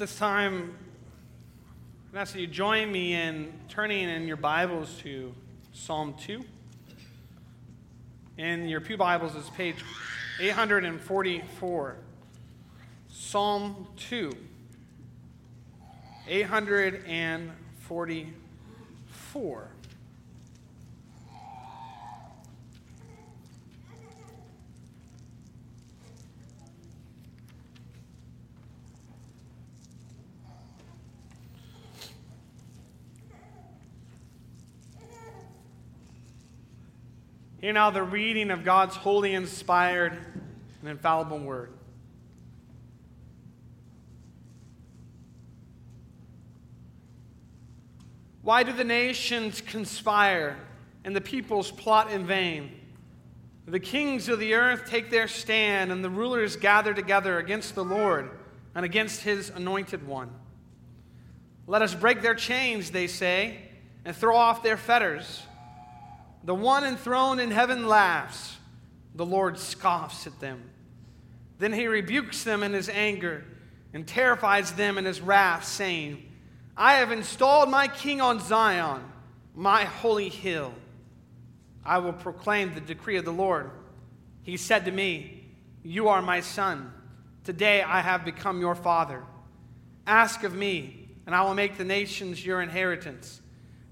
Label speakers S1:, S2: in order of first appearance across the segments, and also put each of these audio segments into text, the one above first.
S1: This time, I ask that you join me in turning in your Bibles to Psalm 2. In your Pew Bibles is page 844. Psalm 2. 844. Hear now the reading of God's holy, inspired, and infallible word. Why do the nations conspire and the peoples plot in vain? The kings of the earth take their stand, and the rulers gather together against the Lord and against his anointed one. Let us break their chains, they say, and throw off their fetters. The one enthroned in heaven laughs. The Lord scoffs at them. Then he rebukes them in his anger and terrifies them in his wrath, saying, I have installed my king on Zion, my holy hill. I will proclaim the decree of the Lord. He said to me, You are my son. Today I have become your father. Ask of me, and I will make the nations your inheritance,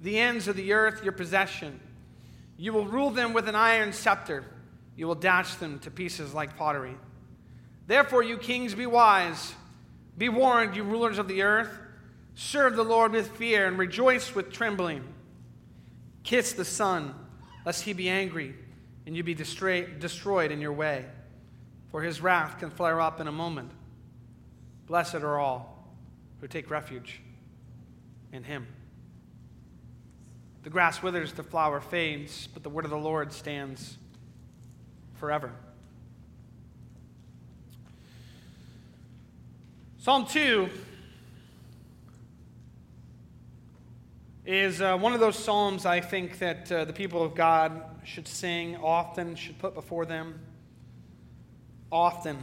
S1: the ends of the earth your possession. You will rule them with an iron scepter. You will dash them to pieces like pottery. Therefore, you kings, be wise. Be warned, you rulers of the earth. Serve the Lord with fear and rejoice with trembling. Kiss the Son, lest he be angry and you be destroyed in your way, for his wrath can flare up in a moment. Blessed are all who take refuge in him. The grass withers, the flower fades, but the word of the Lord stands forever. Psalm 2 is uh, one of those psalms I think that uh, the people of God should sing often, should put before them, often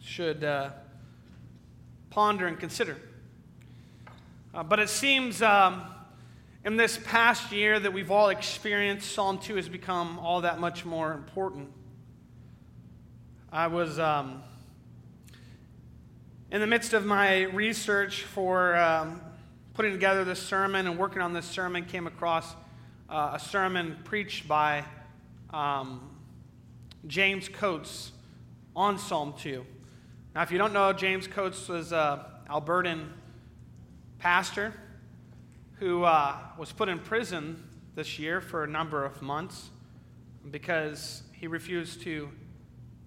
S1: should uh, ponder and consider. Uh, but it seems. Um, in this past year that we've all experienced, Psalm 2 has become all that much more important. I was um, in the midst of my research for um, putting together this sermon and working on this sermon, came across uh, a sermon preached by um, James Coates on Psalm 2. Now, if you don't know, James Coates was an Albertan pastor who uh, was put in prison this year for a number of months because he refused to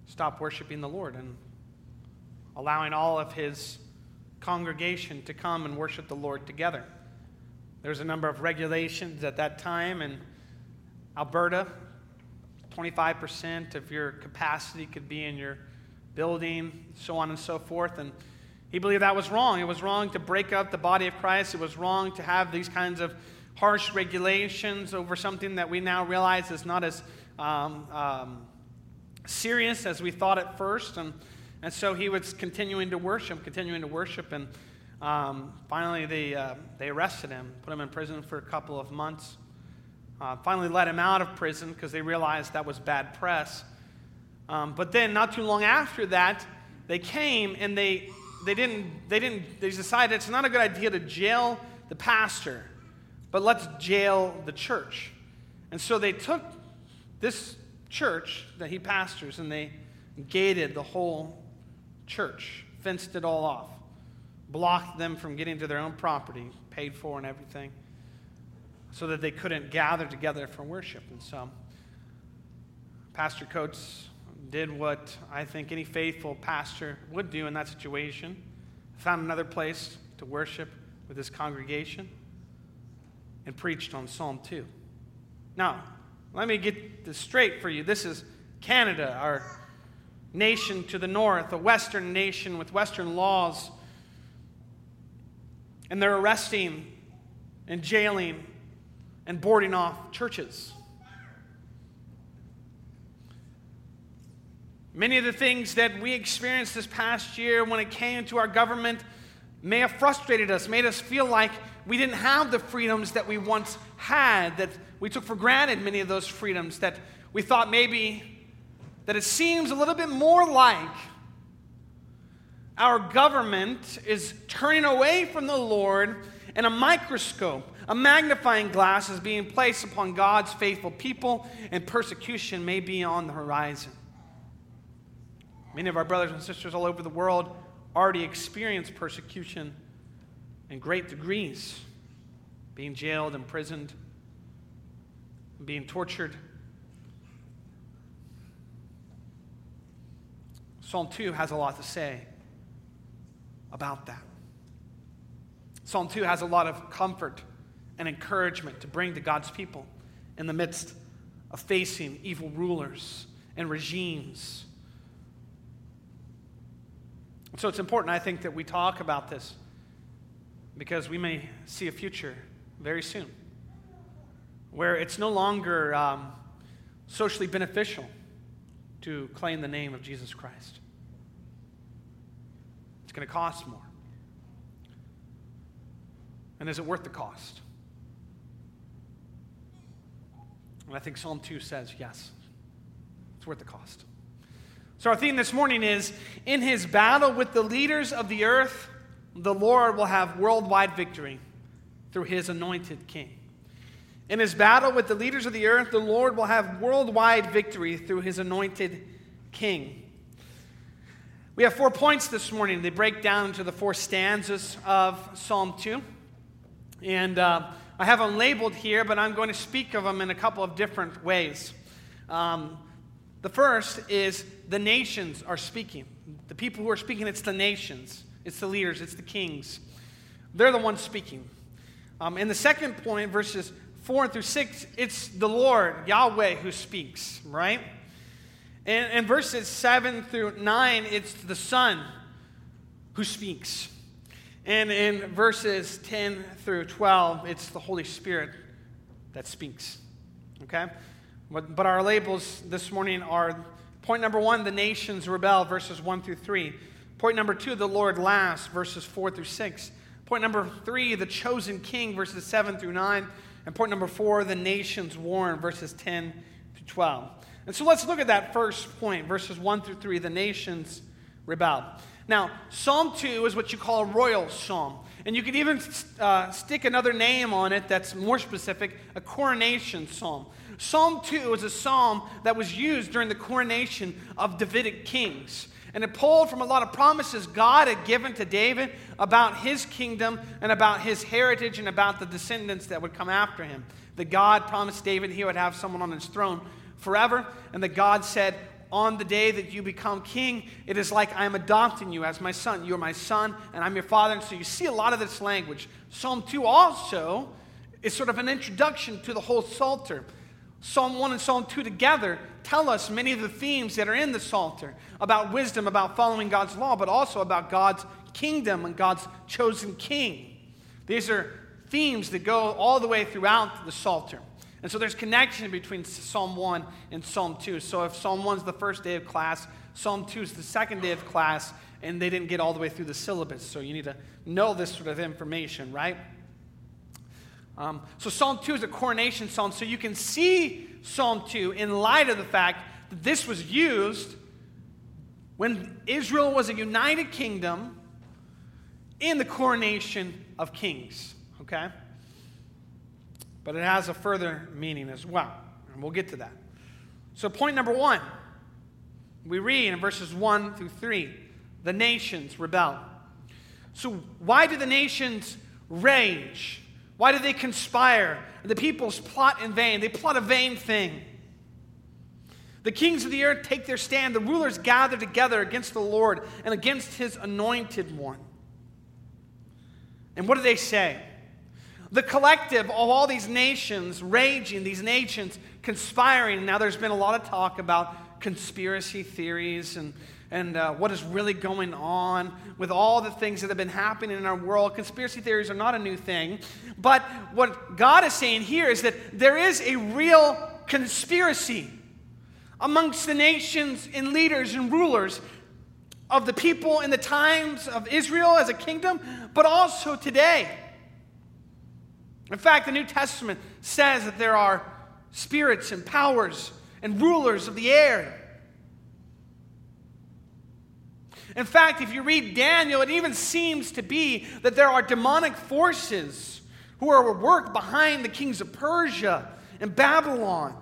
S1: stop worshiping the Lord and allowing all of his congregation to come and worship the Lord together. There's a number of regulations at that time in Alberta. 25% of your capacity could be in your building, so on and so forth. And he believed that was wrong. It was wrong to break up the body of Christ. It was wrong to have these kinds of harsh regulations over something that we now realize is not as um, um, serious as we thought at first. And, and so he was continuing to worship, continuing to worship. And um, finally, they, uh, they arrested him, put him in prison for a couple of months. Uh, finally, let him out of prison because they realized that was bad press. Um, but then, not too long after that, they came and they they didn't, they didn't, they decided it's not a good idea to jail the pastor, but let's jail the church. And so they took this church that he pastors and they gated the whole church, fenced it all off, blocked them from getting to their own property, paid for and everything, so that they couldn't gather together for worship. And so Pastor Coates did what I think any faithful pastor would do in that situation, found another place to worship with his congregation, and preached on Psalm 2. Now, let me get this straight for you. This is Canada, our nation to the north, a Western nation with Western laws. And they're arresting and jailing and boarding off churches. Many of the things that we experienced this past year when it came to our government may have frustrated us, made us feel like we didn't have the freedoms that we once had, that we took for granted many of those freedoms, that we thought maybe that it seems a little bit more like our government is turning away from the Lord and a microscope, a magnifying glass is being placed upon God's faithful people, and persecution may be on the horizon. Many of our brothers and sisters all over the world already experience persecution in great degrees, being jailed, imprisoned, being tortured. Psalm 2 has a lot to say about that. Psalm 2 has a lot of comfort and encouragement to bring to God's people in the midst of facing evil rulers and regimes. So it's important, I think, that we talk about this because we may see a future very soon where it's no longer um, socially beneficial to claim the name of Jesus Christ. It's going to cost more. And is it worth the cost? And I think Psalm 2 says yes, it's worth the cost. So, our theme this morning is In his battle with the leaders of the earth, the Lord will have worldwide victory through his anointed king. In his battle with the leaders of the earth, the Lord will have worldwide victory through his anointed king. We have four points this morning. They break down into the four stanzas of Psalm 2. And uh, I have them labeled here, but I'm going to speak of them in a couple of different ways. Um, the first is the nations are speaking. The people who are speaking, it's the nations, it's the leaders, it's the kings. They're the ones speaking. Um, in the second point, verses 4 through 6, it's the Lord, Yahweh, who speaks, right? And, and verses 7 through 9, it's the Son who speaks. And in verses 10 through 12, it's the Holy Spirit that speaks. Okay? But, but our labels this morning are point number one, the nations rebel, verses 1 through 3. Point number two, the Lord laughs, verses 4 through 6. Point number three, the chosen king, verses 7 through 9. And point number four, the nations warn, verses 10 through 12. And so let's look at that first point, verses 1 through 3, the nations rebel. Now, Psalm 2 is what you call a royal psalm. And you could even uh, stick another name on it that's more specific a coronation psalm. Psalm 2 is a psalm that was used during the coronation of Davidic kings. And it pulled from a lot of promises God had given to David about his kingdom and about his heritage and about the descendants that would come after him. That God promised David he would have someone on his throne forever, and that God said, on the day that you become king, it is like I'm adopting you as my son. You're my son, and I'm your father. And so you see a lot of this language. Psalm 2 also is sort of an introduction to the whole Psalter. Psalm 1 and Psalm 2 together tell us many of the themes that are in the Psalter about wisdom, about following God's law, but also about God's kingdom and God's chosen king. These are themes that go all the way throughout the Psalter. And so there's connection between Psalm 1 and Psalm 2. So if Psalm 1 is the first day of class, Psalm 2 is the second day of class, and they didn't get all the way through the syllabus. So you need to know this sort of information, right? Um, so Psalm 2 is a coronation psalm. So you can see Psalm 2 in light of the fact that this was used when Israel was a united kingdom in the coronation of kings. Okay? but it has a further meaning as well. And we'll get to that. So, point number one, we read in verses 1 through 3 the nations rebel. So, why do the nations rage? Why do they conspire? The peoples plot in vain. They plot a vain thing. The kings of the earth take their stand. The rulers gather together against the Lord and against his anointed one. And what do they say? the collective of all these nations raging, these nations conspiring. Now, there's been a lot of talk about conspiracy theories and, and uh, what is really going on with all the things that have been happening in our world. Conspiracy theories are not a new thing. But what God is saying here is that there is a real conspiracy amongst the nations and leaders and rulers of the people in the times of Israel as a kingdom, but also today. In fact, the New Testament says that there are spirits and powers and rulers of the air. In fact, if you read Daniel, it even seems to be that there are demonic forces who are at work behind the kings of Persia and Babylon.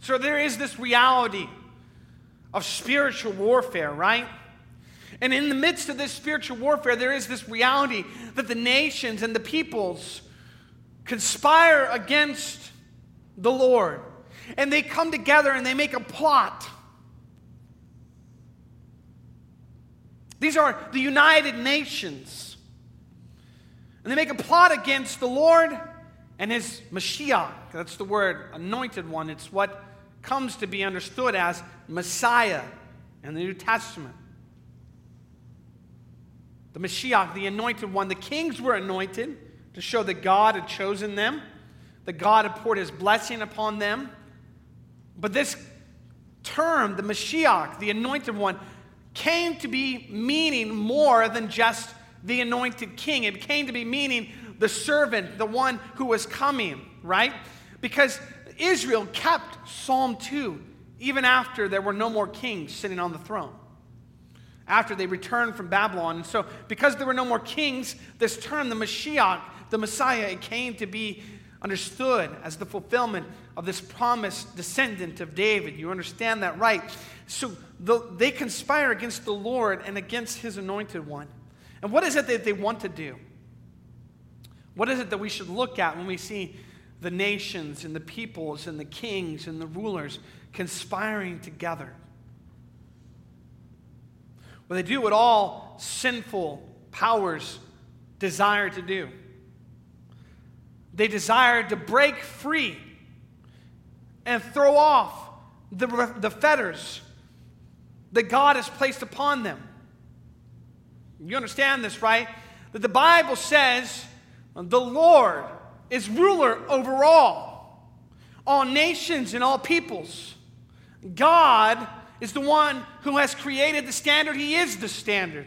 S1: So there is this reality of spiritual warfare, right? And in the midst of this spiritual warfare, there is this reality that the nations and the peoples conspire against the Lord. And they come together and they make a plot. These are the United Nations. And they make a plot against the Lord and his Mashiach. That's the word, anointed one. It's what comes to be understood as Messiah in the New Testament. The Mashiach, the anointed one. The kings were anointed to show that God had chosen them, that God had poured his blessing upon them. But this term, the Mashiach, the anointed one, came to be meaning more than just the anointed king. It came to be meaning the servant, the one who was coming, right? Because Israel kept Psalm 2 even after there were no more kings sitting on the throne. After they returned from Babylon. And so, because there were no more kings, this term, the Mashiach, the Messiah, it came to be understood as the fulfillment of this promised descendant of David. You understand that right? So the, they conspire against the Lord and against his anointed one. And what is it that they want to do? What is it that we should look at when we see the nations and the peoples and the kings and the rulers conspiring together? Well, they do what all sinful powers desire to do. They desire to break free and throw off the, the fetters that God has placed upon them. You understand this, right? That the Bible says the Lord is ruler over all, all nations and all peoples. God is the one who has created the standard, He is the standard.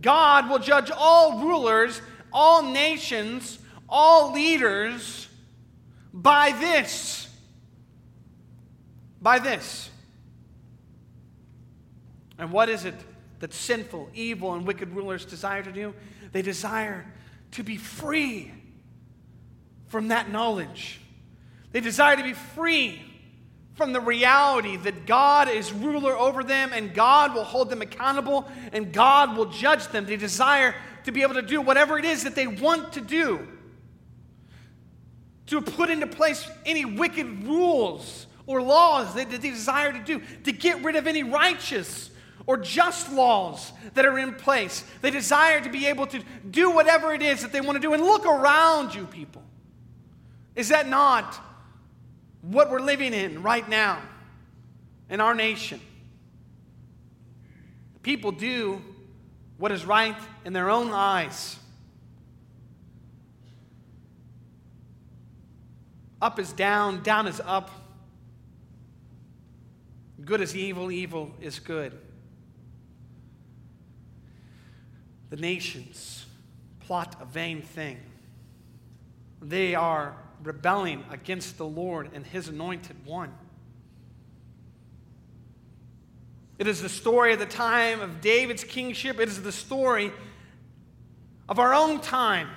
S1: God will judge all rulers, all nations, all leaders by this. By this. And what is it that sinful, evil, and wicked rulers desire to do? They desire to be free from that knowledge. They desire to be free from the reality that God is ruler over them and God will hold them accountable and God will judge them. They desire to be able to do whatever it is that they want to do, to put into place any wicked rules or laws that, they desire to do, to get rid of any righteous or just laws that are in place. They desire to be able to do whatever it is that they want to do. And look around you, people. Is that not what we're living in right now in our nation? People do what is right in their own eyes. Up is down, down is up. Good is evil, evil is good. The nations plot a vain thing. They are rebelling against the Lord and his anointed one. It is the story of the time of David's kingship. It is the story of our own time.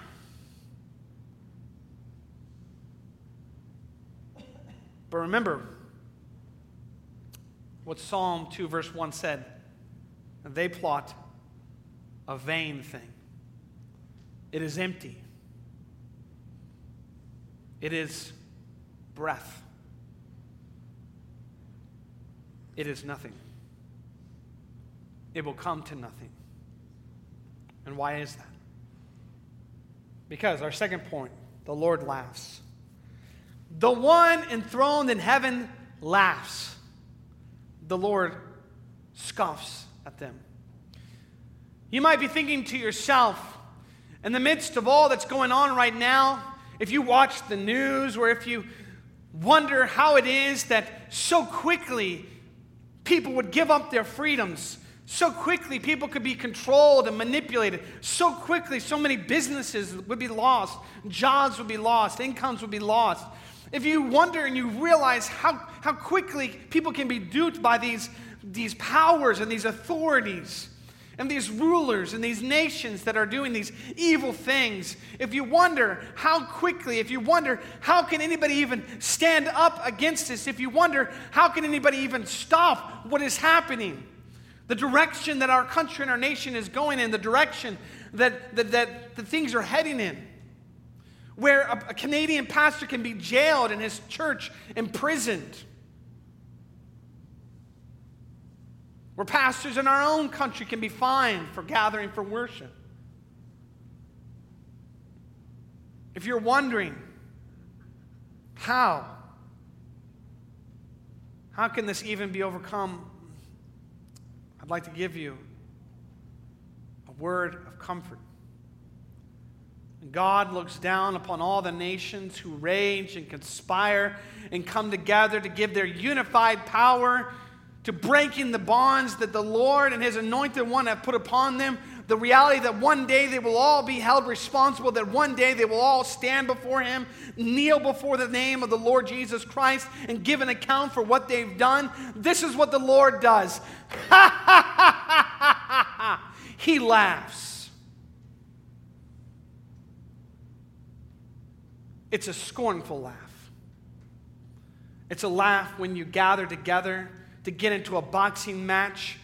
S1: But remember what Psalm 2, verse 1 said. They plot a vain thing, it is empty, it is breath, it is nothing. It will come to nothing. And why is that? Because our second point, the Lord laughs. The one enthroned in heaven laughs. The Lord scoffs at them. You might be thinking to yourself, in the midst of all that's going on right now, if you watch the news or if you wonder how it is that so quickly people would give up their freedoms so quickly, people could be controlled and manipulated. So quickly, so many businesses would be lost, jobs would be lost, incomes would be lost. If you wonder and you realize how, how quickly people can be duped by these, these powers and these authorities and these rulers and these nations that are doing these evil things, if you wonder how quickly, if you wonder how can anybody even stand up against this, if you wonder how can anybody even stop what is happening, the direction that our country and our nation is going in, the direction that, that, that the things are heading in. Where a, a Canadian pastor can be jailed and his church imprisoned. Where pastors in our own country can be fined for gathering for worship. If you're wondering, how? How can this even be overcome? I'd like to give you a word of comfort. God looks down upon all the nations who rage and conspire and come together to give their unified power to breaking the bonds that the Lord and His anointed one have put upon them. The reality that one day they will all be held responsible, that one day they will all stand before Him, kneel before the name of the Lord Jesus Christ, and give an account for what they've done. This is what the Lord does. he laughs. It's a scornful laugh. It's a laugh when you gather together to get into a boxing match,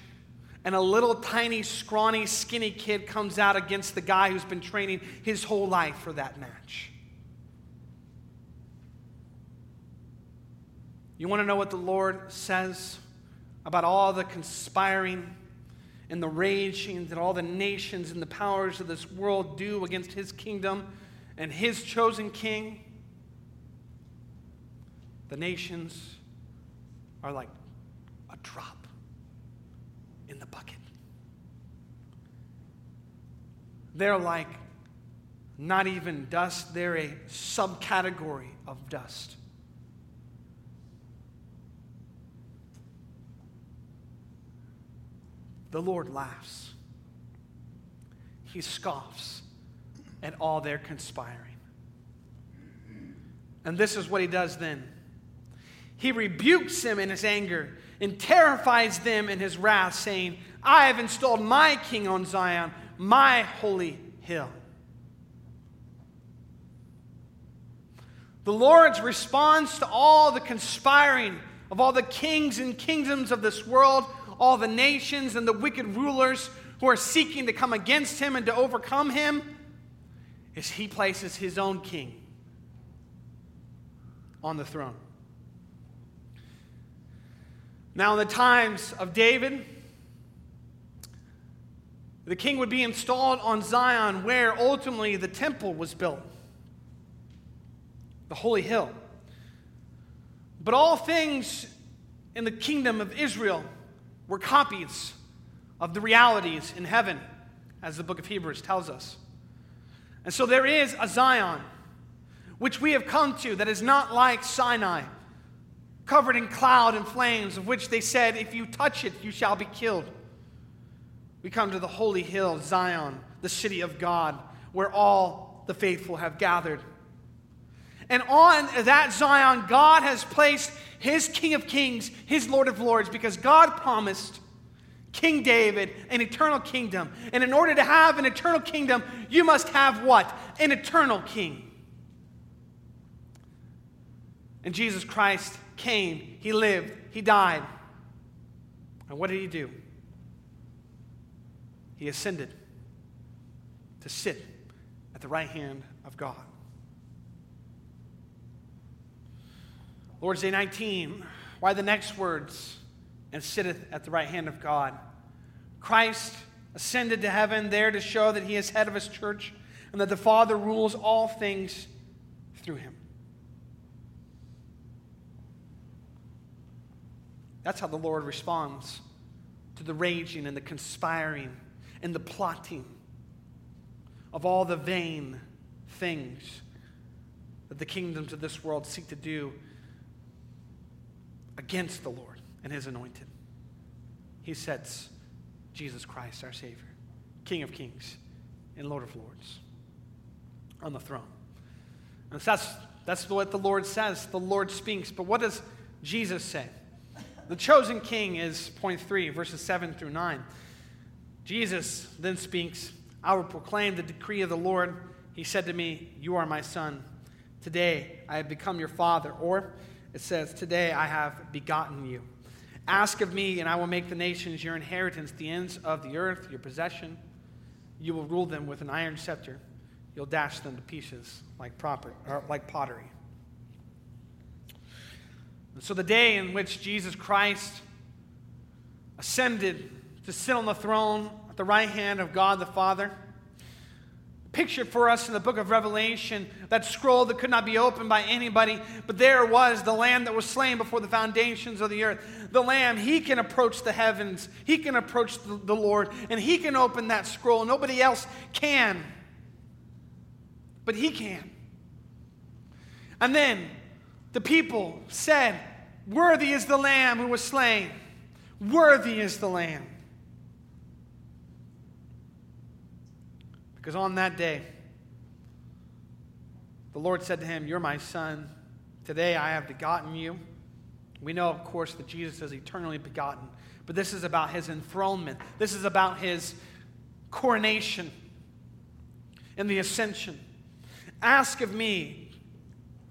S1: and a little tiny, scrawny, skinny kid comes out against the guy who's been training his whole life for that match. You want to know what the Lord says about all the conspiring and the raging that all the nations and the powers of this world do against his kingdom and his chosen king? The nations are like drop in the bucket. They're like not even dust, they're a subcategory of dust. The Lord laughs. He scoffs at all their conspiring. And this is what he does then. He rebukes them in his anger and terrifies them in his wrath, saying, I have installed my king on Zion, my holy hill. The Lord's response to all the conspiring of all the kings and kingdoms of this world, all the nations and the wicked rulers who are seeking to come against him and to overcome him, is he places his own king on the throne. Now, in the times of David, the king would be installed on Zion, where ultimately the temple was built, the holy hill. But all things in the kingdom of Israel were copies of the realities in heaven, as the book of Hebrews tells us. And so there is a Zion, which we have come to, that is not like Sinai covered in cloud and flames, of which they said, If you touch it, you shall be killed. We come to the holy hill, Zion, the city of God, where all the faithful have gathered. And on that Zion, God has placed his King of Kings, his Lord of Lords, because God promised King David an eternal kingdom. And in order to have an eternal kingdom, you must have what? An eternal king. And Jesus Christ came, he lived, he died. And what did he do? He ascended to sit at the right hand of God. Lord's Day 19, why the next words, and sitteth at the right hand of God. Christ ascended to heaven there to show that he is head of his church and that the Father rules all things through him. That's how the Lord responds to the raging and the conspiring and the plotting of all the vain things that the kingdoms of this world seek to do against the Lord and his anointed. he sets Jesus Christ, our Savior, King of Kings and Lord of Lords, on the throne. And that's, that's what the Lord says. The Lord speaks. But what does Jesus say? The chosen king is point three, verses 7 through 9. Jesus then speaks I will proclaim the decree of the Lord. He said to me, You are my son. Today I have become your father. Or it says, Today I have begotten you. Ask of me, and I will make the nations your inheritance, the ends of the earth your possession. You will rule them with an iron scepter. You'll dash them to pieces like, proper, like pottery. And so, the day in which Jesus Christ ascended to sit on the throne at the right hand of God the Father, pictured for us in the book of Revelation, that scroll that could not be opened by anybody, but there was the Lamb that was slain before the foundations of the earth. The Lamb, he can approach the heavens, he can approach the, the Lord, and he can open that scroll. Nobody else can, but he can. And then the people said, Worthy is the Lamb who was slain. Worthy is the Lamb. Because on that day, the Lord said to him, You're my son. Today I have begotten you. We know, of course, that Jesus is eternally begotten, but this is about his enthronement. This is about his coronation and the ascension. Ask of me,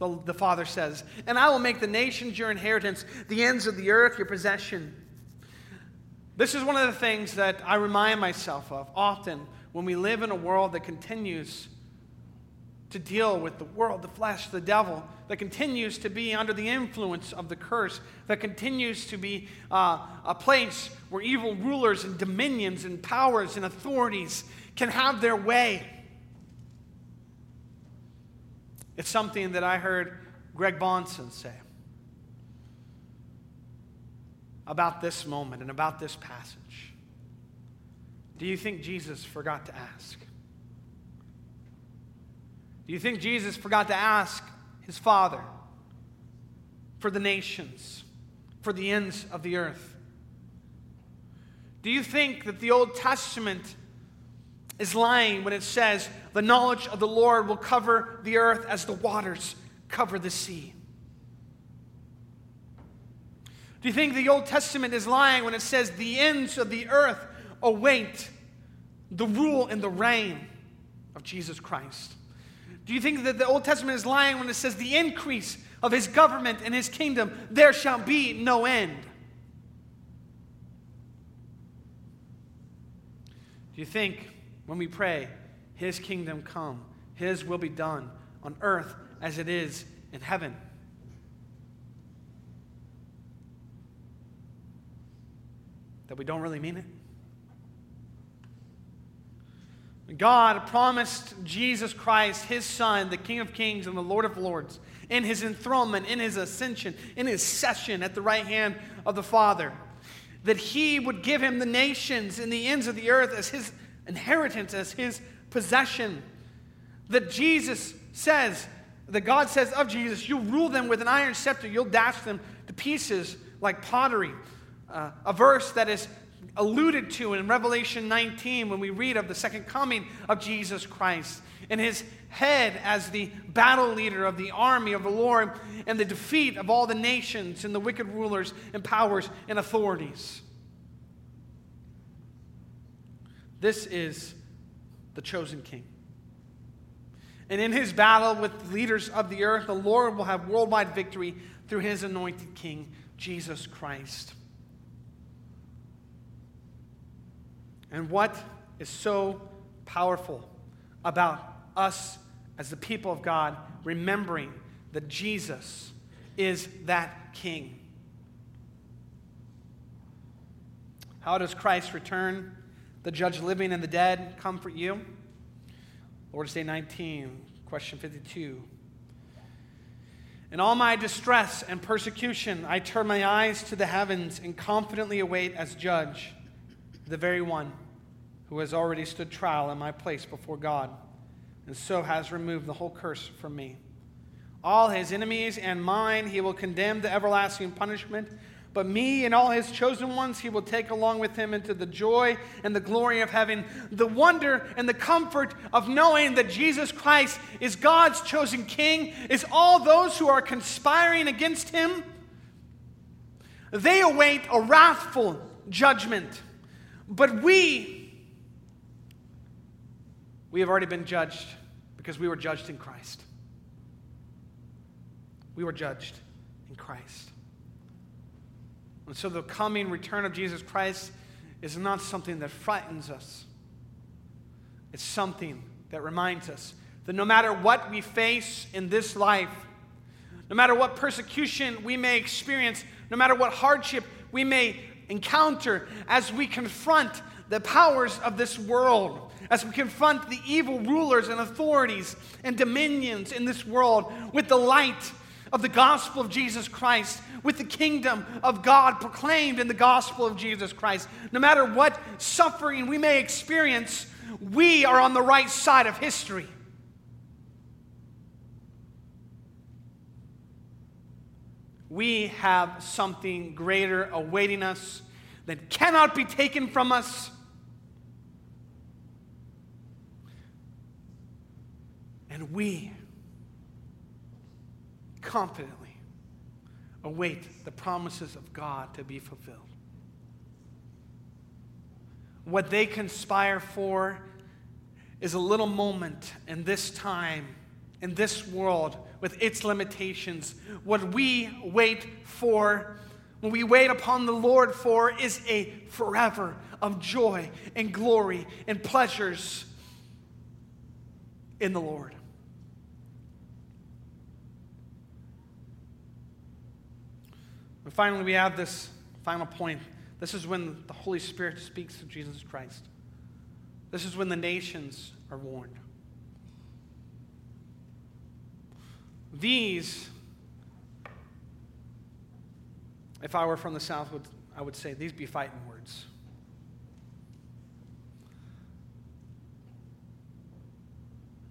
S1: the, the Father says, and I will make the nations your inheritance, the ends of the earth your possession. This is one of the things that I remind myself of often when we live in a world that continues to deal with the world, the flesh, the devil, that continues to be under the influence of the curse, that continues to be uh, a place where evil rulers and dominions and powers and authorities can have their way. It's something that I heard Greg Bahnsen say about this moment and about this passage. Do you think Jesus forgot to ask? Do you think Jesus forgot to ask his Father for the nations, for the ends of the earth? Do you think that the Old Testament is lying when it says the knowledge of the Lord will cover the earth as the waters cover the sea? Do you think the Old Testament is lying when it says the ends of the earth await the rule and the reign of Jesus Christ? Do you think that the Old Testament is lying when it says the increase of his government and his kingdom, there shall be no end? Do you think when we pray, his kingdom come, his will be done on earth as it is in heaven? That we don't really mean it? God promised Jesus Christ, his Son, the King of Kings and the Lord of Lords, in his enthronement, in his ascension, in his session at the right hand of the Father, that he would give him the nations and the ends of the earth as his inheritance, as his possession. That Jesus says, that God says of Jesus, you'll rule them with an iron scepter, you'll dash them to pieces like pottery. Uh, a verse that is alluded to in Revelation 19 when we read of the second coming of Jesus Christ and his head as the battle leader of the army of the Lord and the defeat of all the nations and the wicked rulers and powers and authorities. This is the chosen king. And in his battle with leaders of the earth, the Lord will have worldwide victory through his anointed king, Jesus Christ. And what is so powerful about us as the people of God remembering that Jesus is that King? How does Christ return, the judge living and the dead, comfort you? Lord's Day 19, question 52. In all my distress and persecution, I turn my eyes to the heavens and confidently await as judge the very one who has already stood trial in my place before God, and so has removed the whole curse from me. All his enemies and mine he will condemn to everlasting punishment But me and all his chosen ones, he will take along with him into the joy and the glory of heaven, the wonder and the comfort of knowing that Jesus Christ is God's chosen king, is all those who are conspiring against him. They await a wrathful judgment. But we, we have already been judged because we were judged in Christ. We were judged in Christ. And so the coming return of Jesus Christ is not something that frightens us, it's something that reminds us that no matter what we face in this life, no matter what persecution we may experience, no matter what hardship we may encounter as we confront the powers of this world, as we confront the evil rulers and authorities and dominions in this world with the light of the gospel of Jesus Christ, with the kingdom of God proclaimed in the gospel of Jesus Christ. No matter what suffering we may experience, we are on the right side of history. We have something greater awaiting us that cannot be taken from us. And we confidently await the promises of God to be fulfilled. What they conspire for is a little moment in this time, in this world, with its limitations. What we wait for, what we wait upon the Lord for, is a forever of joy and glory and pleasures in the Lord. And finally, we have this final point. This is when the Holy Spirit speaks to Jesus Christ. This is when the nations are warned. These, if I were from the South, would, I would say these be fighting words.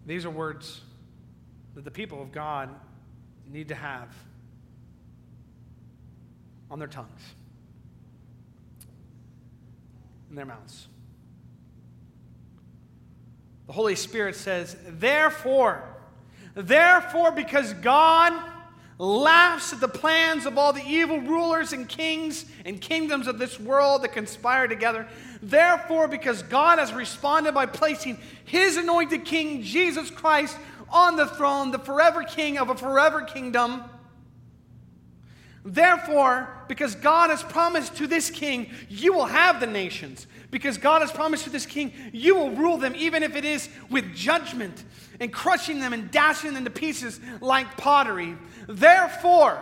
S1: These are words that the people of God need to have on their tongues, in their mouths. The Holy Spirit says, Therefore, therefore, because God laughs at the plans of all the evil rulers and kings and kingdoms of this world that conspire together. Therefore, because God has responded by placing his anointed king, Jesus Christ, on the throne, the forever king of a forever kingdom, Therefore, because God has promised to this king, you will have the nations. Because God has promised to this king, you will rule them, even if it is with judgment and crushing them and dashing them to pieces like pottery. Therefore,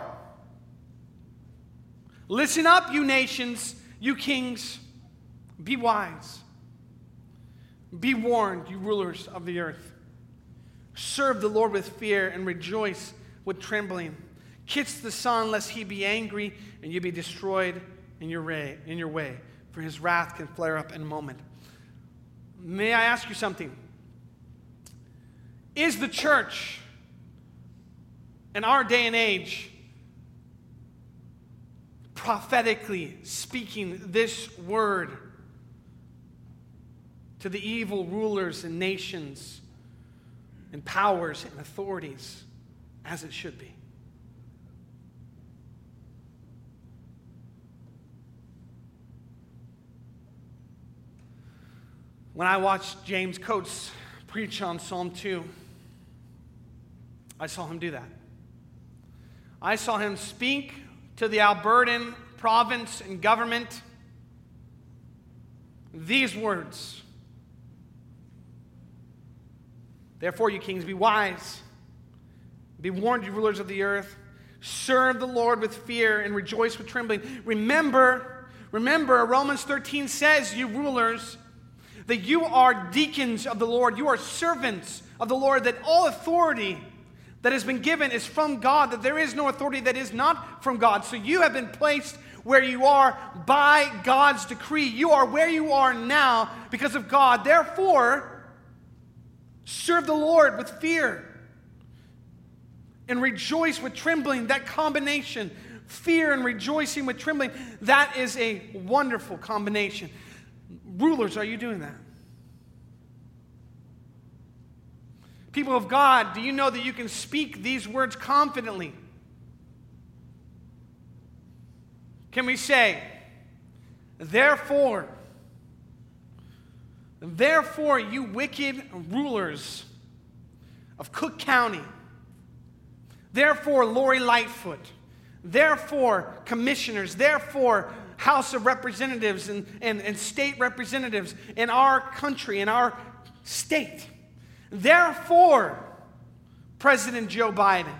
S1: listen up, you nations, you kings, be wise. Be warned, you rulers of the earth. Serve the Lord with fear and rejoice with trembling. Kiss the Son, lest he be angry and you be destroyed in your, in your way, for his wrath can flare up in a moment. May I ask you something? Is the church in our day and age prophetically speaking this word to the evil rulers and nations and powers and authorities as it should be? When I watched James Coates preach on Psalm 2, I saw him do that. I saw him speak to the Albertan province and government these words Therefore, you kings, be wise. Be warned, you rulers of the earth. Serve the Lord with fear and rejoice with trembling. Remember, remember, Romans 13 says, you rulers, that you are deacons of the Lord, you are servants of the Lord, that all authority that has been given is from God, that there is no authority that is not from God. So you have been placed where you are by God's decree. You are where you are now because of God. Therefore, serve the Lord with fear and rejoice with trembling. That combination fear and rejoicing with trembling. That is a wonderful combination. Rulers, are you doing that? People of God, do you know that you can speak these words confidently? Can we say, therefore, therefore, you wicked rulers of Cook County, therefore, Lori Lightfoot, therefore, commissioners, therefore, House of Representatives and, and, and state representatives in our country, in our state. Therefore, President Joe Biden,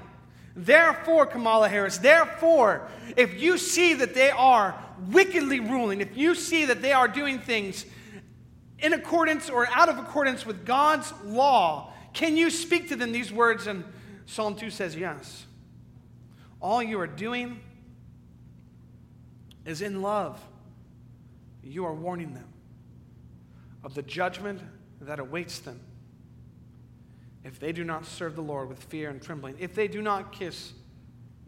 S1: therefore, Kamala Harris, therefore, if you see that they are wickedly ruling, if you see that they are doing things in accordance or out of accordance with God's law, can you speak to them these words? And Psalm 2 says, Yes. All you are doing is in love. You are warning them of the judgment that awaits them if they do not serve the Lord with fear and trembling, if they do not kiss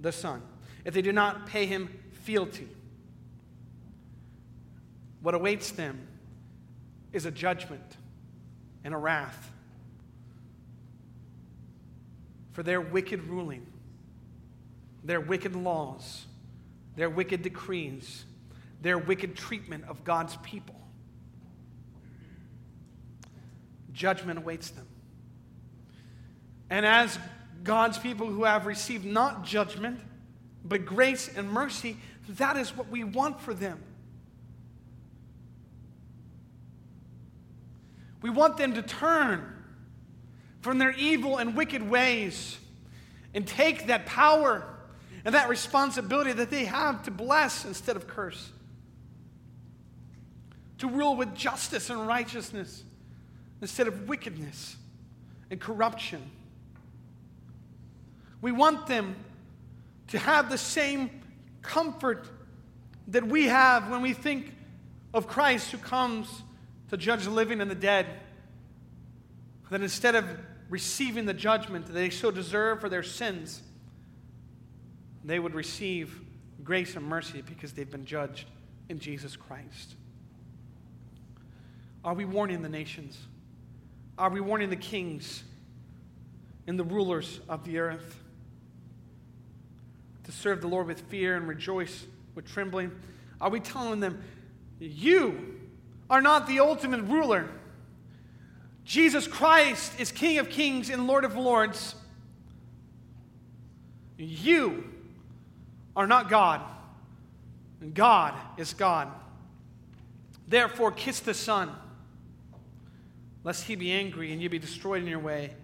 S1: the Son, if they do not pay him fealty. What awaits them is a judgment and a wrath for their wicked ruling, their wicked laws, their wicked decrees, their wicked treatment of God's people. Judgment awaits them. And as God's people who have received not judgment, but grace and mercy, that is what we want for them. We want them to turn from their evil and wicked ways and take that power and that responsibility that they have to bless instead of curse, to rule with justice and righteousness instead of wickedness and corruption. We want them to have the same comfort that we have when we think of Christ who comes to judge the living and the dead. That instead of receiving the judgment that they so deserve for their sins, they would receive grace and mercy because they've been judged in Jesus Christ. Are we warning the nations? Are we warning the kings and the rulers of the earth to serve the Lord with fear and rejoice with trembling? Are we telling them, you are not the ultimate ruler? Jesus Christ is King of kings and Lord of lords. You are not God, and God is God. Therefore, kiss the Son, lest he be angry and you be destroyed in your way,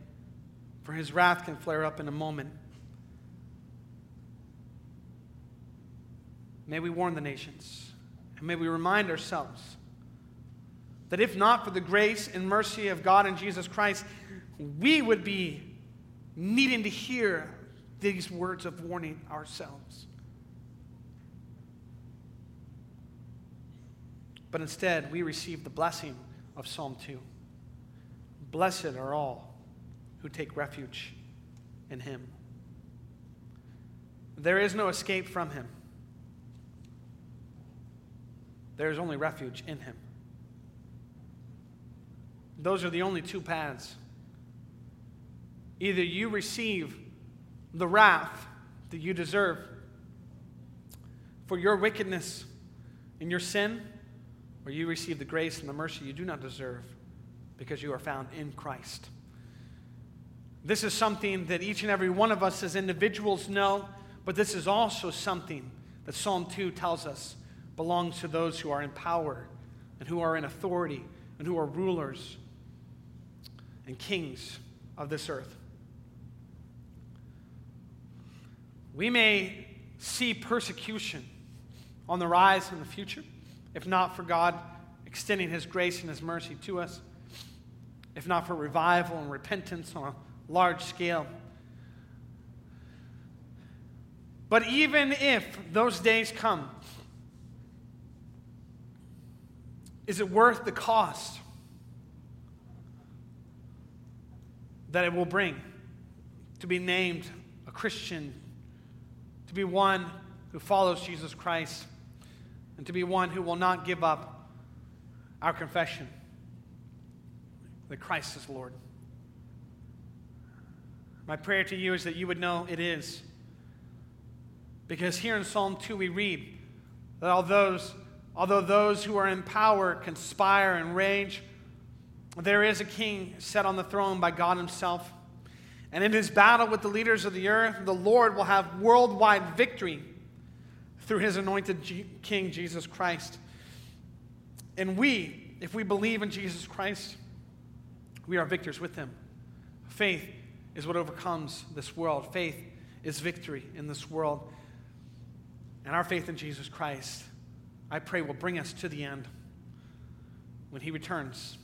S1: for his wrath can flare up in a moment. May we warn the nations, and may we remind ourselves that if not for the grace and mercy of God and Jesus Christ, we would be needing to hear these words of warning ourselves. But instead, we receive the blessing of Psalm 2. Blessed are all who take refuge in him. There is no escape from him. There is only refuge in him. Those are the only two paths. Either you receive the wrath that you deserve for your wickedness and your sin, or you receive the grace and the mercy you do not deserve because you are found in Christ. This is something that each and every one of us as individuals know, but this is also something that Psalm 2 tells us belongs to those who are in power and who are in authority and who are rulers and kings of this earth. We may see persecution on the rise in the future if not for God extending His grace and His mercy to us, if not for revival and repentance on a large scale. But even if those days come, is it worth the cost that it will bring to be named a Christian, to be one who follows Jesus Christ and to be one who will not give up our confession that Christ is Lord. My prayer to you is that you would know it is. Because here in Psalm 2, we read that all those, although those who are in power conspire and rage, there is a king set on the throne by God Himself. And in his battle with the leaders of the earth, the Lord will have worldwide victory through his anointed G- King, Jesus Christ. And we, if we believe in Jesus Christ, we are victors with him. Faith is what overcomes this world, faith is victory in this world. And our faith in Jesus Christ, I pray, will bring us to the end when he returns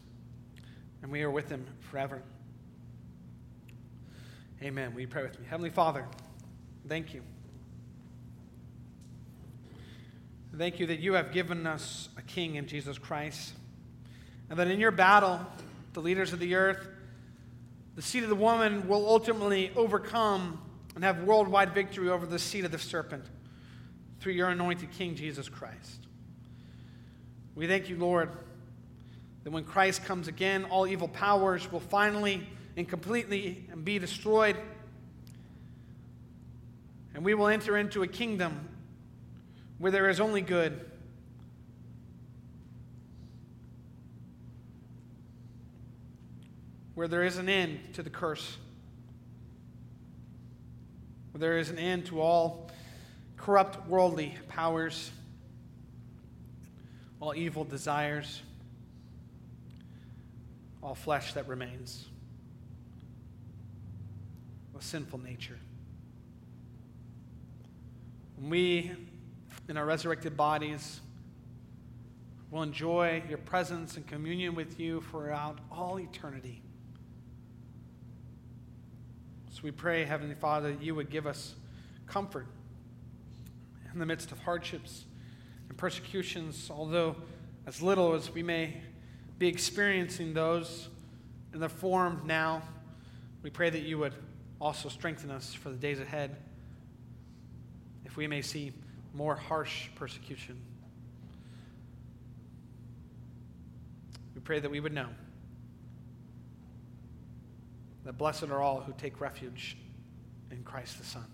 S1: and we are with him forever. Amen. Will you pray with me? Heavenly Father, thank you. Thank you that you have given us a king in Jesus Christ. And that in your battle, the leaders of the earth, the seed of the woman will ultimately overcome and have worldwide victory over the seed of the serpent through your anointed King, Jesus Christ. We thank you, Lord, that when Christ comes again, all evil powers will finally and completely be destroyed. And we will enter into a kingdom where there is only good. Where there is an end to the curse. Where there is an end to all corrupt worldly powers, all evil desires, all flesh that remains a sinful nature. When we, in our resurrected bodies, will enjoy your presence and communion with you throughout all eternity. So we pray, Heavenly Father, that you would give us comfort in the midst of hardships and persecutions, although as little as we may be experiencing those in the form now, we pray that you would also strengthen us for the days ahead if we may see more harsh persecution. We pray that we would know that blessed are all who take refuge in Christ the Son.